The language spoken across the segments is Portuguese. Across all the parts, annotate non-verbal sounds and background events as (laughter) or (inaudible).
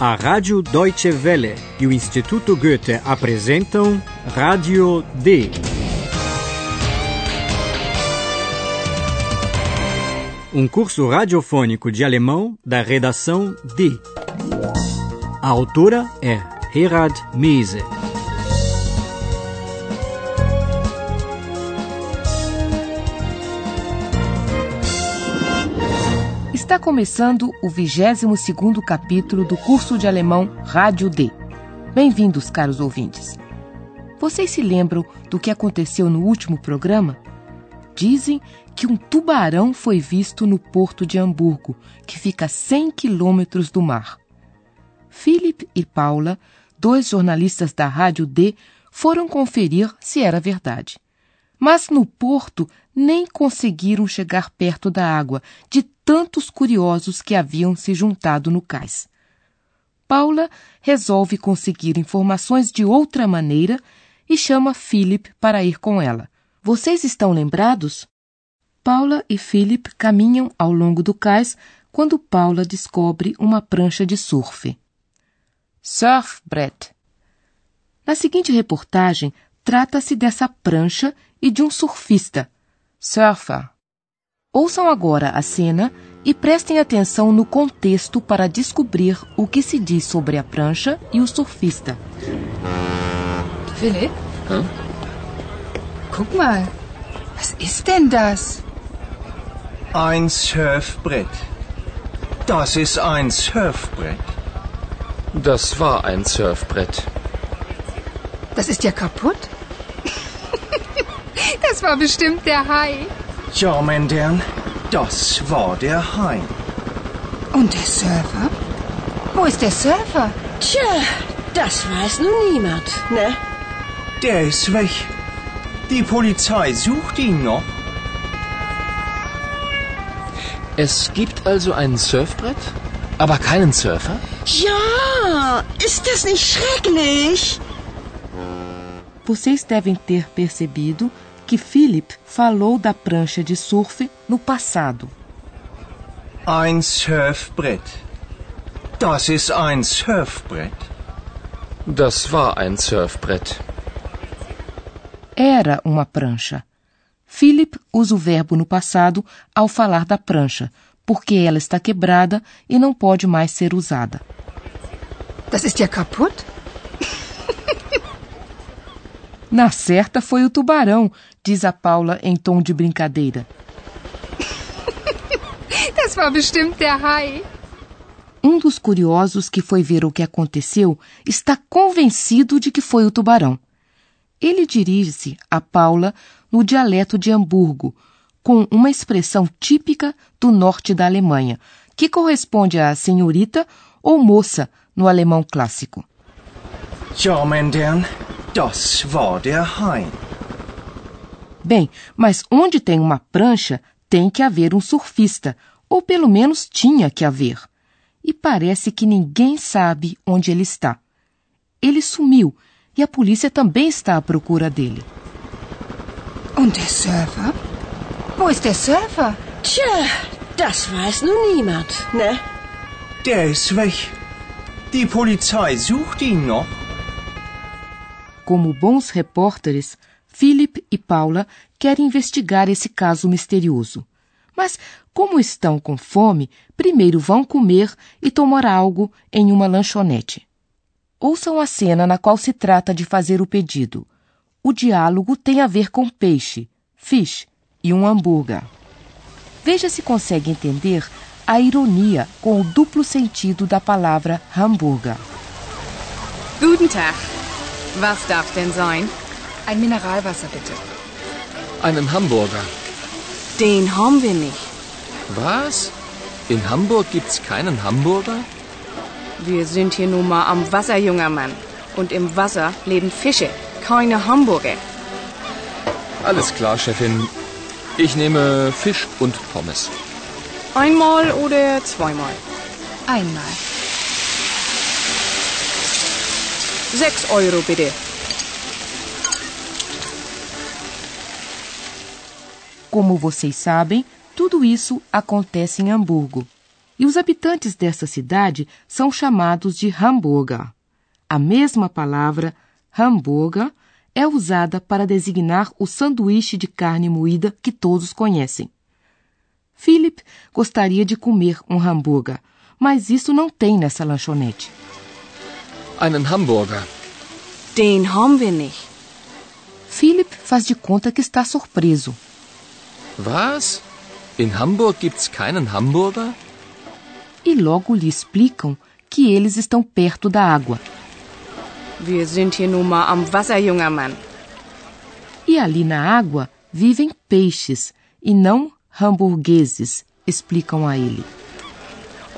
A Rádio Deutsche Welle e o Instituto Goethe apresentam Rádio D. Um curso radiofônico de alemão da redação D. A autora é Herald Mese. Está começando o 22º capítulo do curso de alemão Rádio D. Bem-vindos, caros ouvintes. Vocês se lembram do que aconteceu no último programa? Dizem que um tubarão foi visto no porto de Hamburgo, que fica a 100 quilômetros do mar. Philip e Paula, dois jornalistas da Rádio D, foram conferir se era verdade. Mas no porto nem conseguiram chegar perto da água, de tantos curiosos que haviam se juntado no cais. Paula resolve conseguir informações de outra maneira e chama Philip para ir com ela. Vocês estão lembrados? Paula e Philip caminham ao longo do cais quando Paula descobre uma prancha de surf. Surfbrett. Na seguinte reportagem, trata-se dessa prancha e de um surfista, surfer. Ouçam agora a cena e prestem atenção no contexto para descobrir o que se diz sobre a prancha e o surfista. Philipp? Hm? Guck mal. Was ist denn das? Ein Surfbrett. Das ist ein Surfbrett. Das war ein Surfbrett. Das ist ja kaputt. (laughs) das war bestimmt der Hai. Ja, mein Herrn, das war der Hai. Und der Surfer? Wo ist der Surfer? Tja, das weiß nun niemand, ne? Der ist weg. Die Polizei sucht ihn noch. Es gibt also ein Surfbrett, aber keinen Surfer? Ja, ist das nicht schrecklich? Vocês devem ter percebido que Philip falou da prancha de surf no passado. Ein Surfbrett. Das ist ein Surfbrett. Das war ein Surfbrett. Era uma prancha. Philip usa o verbo no passado ao falar da prancha, porque ela está quebrada e não pode mais ser usada. Das ist ja kaputt. Na certa foi o tubarão, diz a Paula em tom de brincadeira. (laughs) Das war bestimmt der Hai. Um dos curiosos que foi ver o que aconteceu está convencido de que foi o tubarão. Ele dirige-se a Paula no dialeto de Hamburgo, com uma expressão típica do norte da Alemanha, que corresponde a senhorita ou moça no alemão clássico. Ja, mein das war der Hai. Bem, mas onde tem uma prancha, tem que haver um surfista, ou pelo menos tinha que haver. E parece que ninguém sabe onde ele está. Ele sumiu e a polícia também está à procura dele. Und der Surfer? Wo ist der Surfer? Tja, das weiß nun niemand, ne? Der ist weg. Die Polizei sucht ihn noch. Como bons repórteres, Philip e Paula querem investigar esse caso misterioso. Mas, como estão com fome, primeiro vão comer e tomar algo em uma lanchonete. Ouçam a cena na qual se trata de fazer o pedido. O diálogo tem a ver com peixe, fish, e um hambúrguer. Veja se consegue entender a ironia com o duplo sentido da palavra hambúrguer. Guten Tag. Was darf denn sein? Ein Mineralwasser bitte. Einen Hamburger. Den haben wir nicht. Was? In Hamburg gibt's keinen Hamburger? Wir sind hier nun mal am Wasser, junger Mann. Und im Wasser leben Fische, keine Hamburger. Alles klar, Chefin. Ich nehme Fisch und Pommes. Einmal oder zweimal? Einmal. Sechs Euro bitte. Como vocês sabem, tudo isso acontece em Hamburgo. E os habitantes dessa cidade são chamados de Hamburger. A mesma palavra hambúrguer é usada para designar o sanduíche de carne moída que todos conhecem. Philip gostaria de comer um hambúrguer, mas isso não tem nessa lanchonete. Einen Hamburger. Den haben wir nicht. Philip faz de conta que está surpreso. Was? In Hamburg gibt's keinen Hamburger? E logo lhe explicam que eles estão perto da água. Wir sind hier nun mal am Wasser, junger Mann. E ali na água vivem peixes e não hamburgueses, explicam a ele.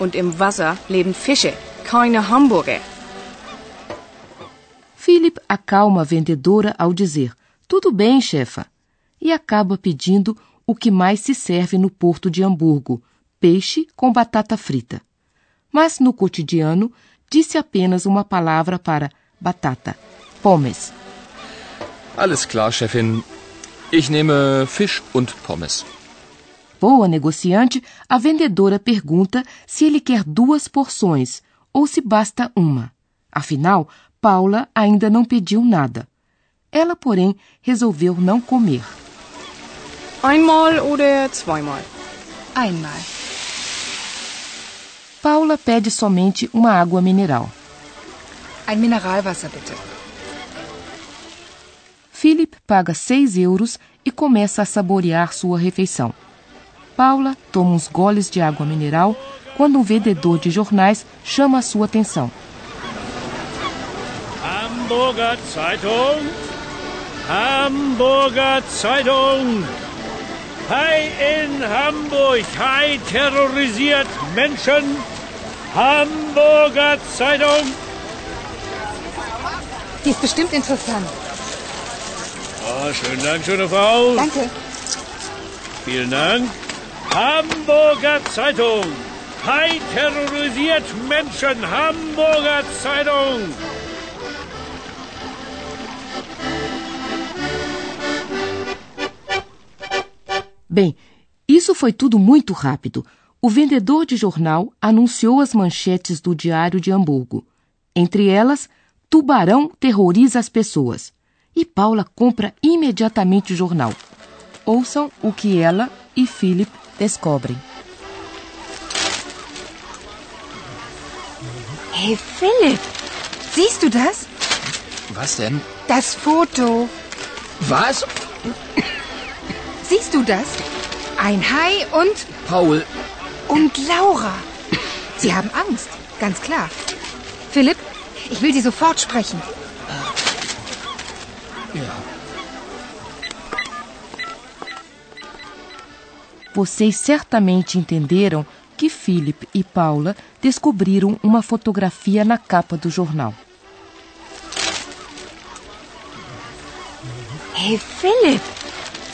Und im Wasser leben Fische, keine Hamburger. Philip acalma a vendedora ao dizer: Tudo bem, chefa, e acaba pedindo o que mais se serve no porto de Hamburgo: peixe com batata frita. Mas no cotidiano disse apenas uma palavra para batata: Pommes. Alles klar, Chefin. Ich nehme Fisch und Pommes. Boa negociante, a vendedora pergunta se ele quer duas porções ou se basta uma. Afinal, Paula ainda não pediu nada. Ela, porém, resolveu não comer. Einmal oder zweimal? Einmal. Paula pede somente uma água mineral. Ein Mineralwasser bitte. Philip paga 6 euros e começa a saborear sua refeição. Paula toma uns goles de água mineral quando um vendedor de jornais chama a sua atenção. Hamburger Zeitung. Hamburger Zeitung. Hai in Hamburg. Hai terrorisiert Menschen. Hamburger Zeitung. Die ist bestimmt interessant. Oh, schönen Dank, schöne Frau. Danke. Vielen Dank. Hamburger Zeitung. Hai terrorisiert Menschen. Hamburger Zeitung. Bem, isso foi tudo muito rápido. O vendedor de jornal anunciou as manchetes do Diário de Hamburgo. Entre elas, Tubarão terroriza as pessoas. E Paula compra imediatamente o jornal. Ouçam o que ela e Philip descobrem. Hey, Philipp. Siehst du das? Was denn? Das Foto. Was? Siehst du das? Ein Hai und. Paul. und Laura. Sie haben Angst, ganz klar. Philipp, ich will Sie sofort sprechen. Ja. Vocês certamente entenderam que Philip e Paula descobriram uma fotografia na capa do jornal. Hey, Philipp.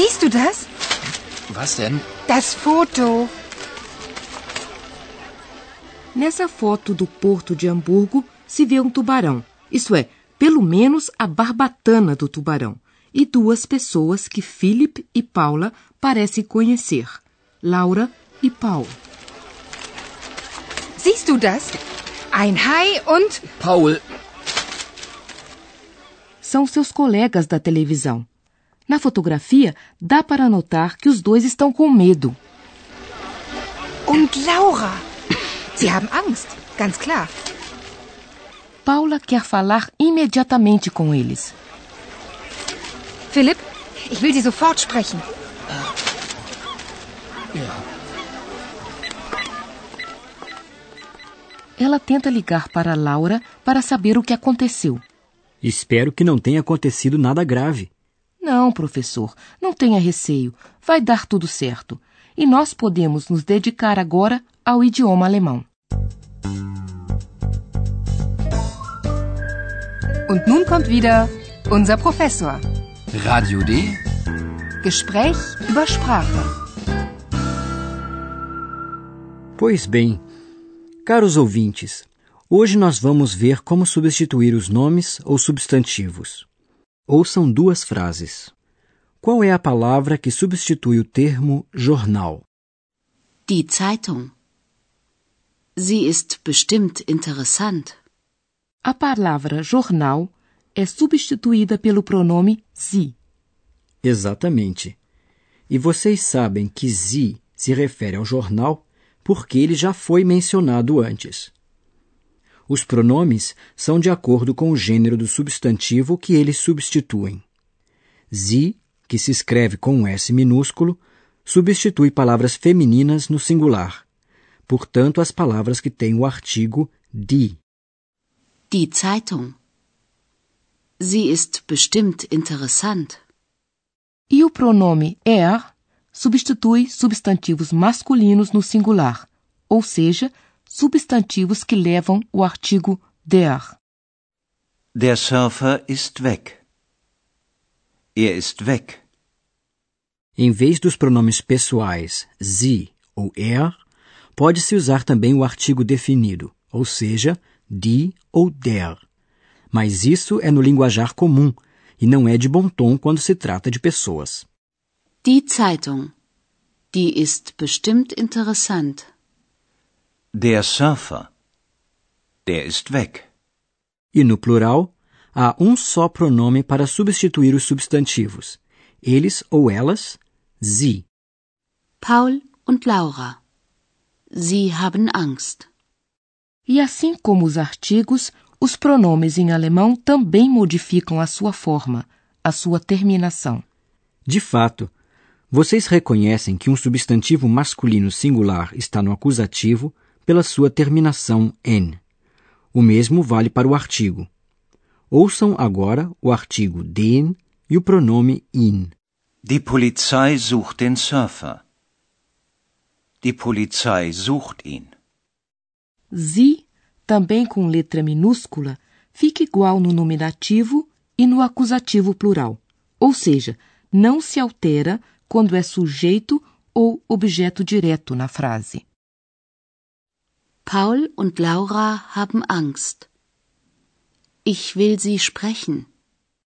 Siehst du das? Was denn? Das Foto. Nessa foto do porto de Hamburgo se vê um tubarão, isso é, pelo menos a barbatana do tubarão, e duas pessoas que Philip e Paula parecem conhecer, Laura e Paul. Siehst du das? Ein Hai und. Paul. São seus colegas da televisão. Na fotografia, dá para notar que os dois estão com medo. und Laura. Sie haben Angst, ganz klar. Paula quer falar imediatamente com eles. Philipp, ich will Sie sofort sprechen. Ja. Ela tenta ligar para Laura para saber o que aconteceu. Espero que não tenha acontecido nada grave. Não, professor, não tenha receio. Vai dar tudo certo. E nós podemos nos dedicar agora ao idioma alemão. Und nun kommt wieder unser Professor. Radio D? Gespräch über Sprache. Pois bem, caros ouvintes, hoje nós vamos ver como substituir os nomes ou substantivos. Ouçam duas frases. Qual é a palavra que substitui o termo jornal? Die Zeitung. Sie ist bestimmt interessant. A palavra jornal é substituída pelo pronome sie. Exatamente. E vocês sabem que sie se refere ao jornal porque ele já foi mencionado antes. Os pronomes são de acordo com o gênero do substantivo que eles substituem. Sie, que se escreve com um S minúsculo, substitui palavras femininas no singular, portanto, as palavras que têm o artigo die. Die Zeitung. Sie ist bestimmt interessant. E o pronome er substitui substantivos masculinos no singular, ou seja, substantivos que levam o artigo der. Der Surfer ist weg. Er ist weg. Em vez dos pronomes pessoais sie ou er, pode-se usar também o artigo definido, ou seja, die ou der. Mas isso é no linguajar comum e não é de bom tom quando se trata de pessoas. Die Zeitung. Die ist bestimmt interessant. Der Surfer. Der ist weg. E no plural, há um só pronome para substituir os substantivos. Eles ou elas, sie. Paul und Laura. Sie haben Angst. E assim como os artigos, os pronomes em alemão também modificam a sua forma, a sua terminação. De fato, vocês reconhecem que um substantivo masculino singular está no acusativo pela sua terminação n. O mesmo vale para o artigo. Ouçam agora o artigo den e o pronome in. Die Polizei sucht den Surfer. Die Polizei sucht ihn. Sie, também com letra minúscula, fica igual no nominativo e no acusativo plural, ou seja, não se altera quando é sujeito ou objeto direto na frase. Paul und Laura haben Angst. Ich will sie sprechen.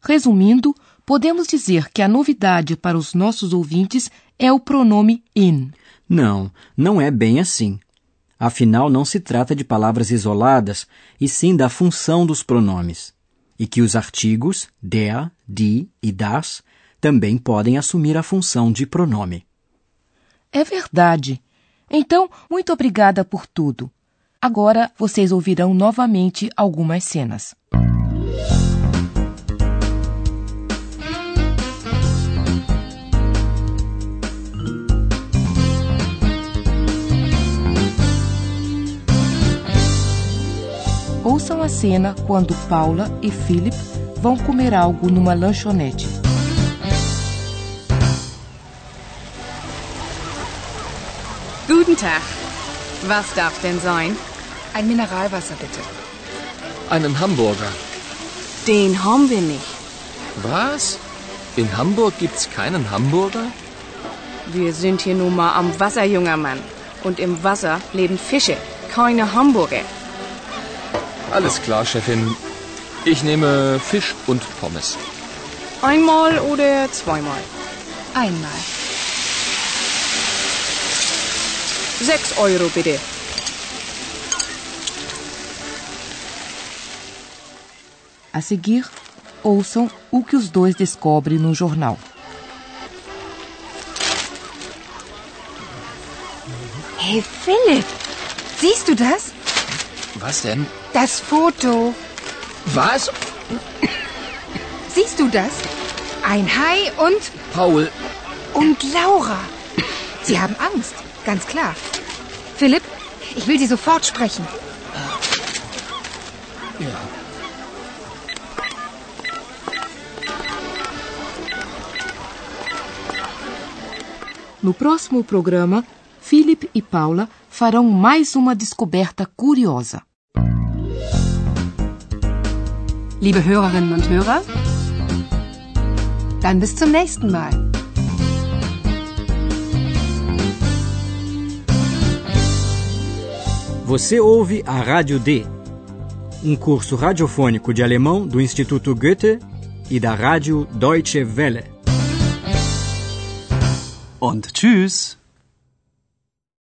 Resumindo, podemos dizer que a novidade para os nossos ouvintes é o pronome in. Não, não é bem assim. Afinal, não se trata de palavras isoladas, e sim da função dos pronomes. E que os artigos der, die e das também podem assumir a função de pronome. É verdade. Então, muito obrigada por tudo. Agora vocês ouvirão novamente algumas cenas. Ouçam a cena quando Paula e Philip vão comer algo numa lanchonete. Guten Tag. Was darf denn sein? Ein Mineralwasser bitte. Einen Hamburger. Den haben wir nicht. Was? In Hamburg gibt's keinen Hamburger? Wir sind hier nun mal am Wasser, junger Mann. Und im Wasser leben Fische, keine Hamburger. Alles klar, Chefin. Ich nehme Fisch und Pommes. Einmal oder zweimal? Einmal. Sechs Euro bitte. A seguir, ouçam o que os dois descobrem no jornal. Hey Philipp, siehst du das? Was denn? Das Foto. Was? Siehst du das? Ein Hai und Paul. und Laura. Sie haben Angst, ganz klar. Philipp, ich will Sie sofort sprechen. Ja. No próximo programa, Philip e Paula farão mais uma descoberta curiosa. Liebe Hörerinnen und Hörer, dann bis zum nächsten Mal. Você ouve a Rádio D, um curso radiofônico de alemão do Instituto Goethe e da Rádio Deutsche Welle. Und tschüss.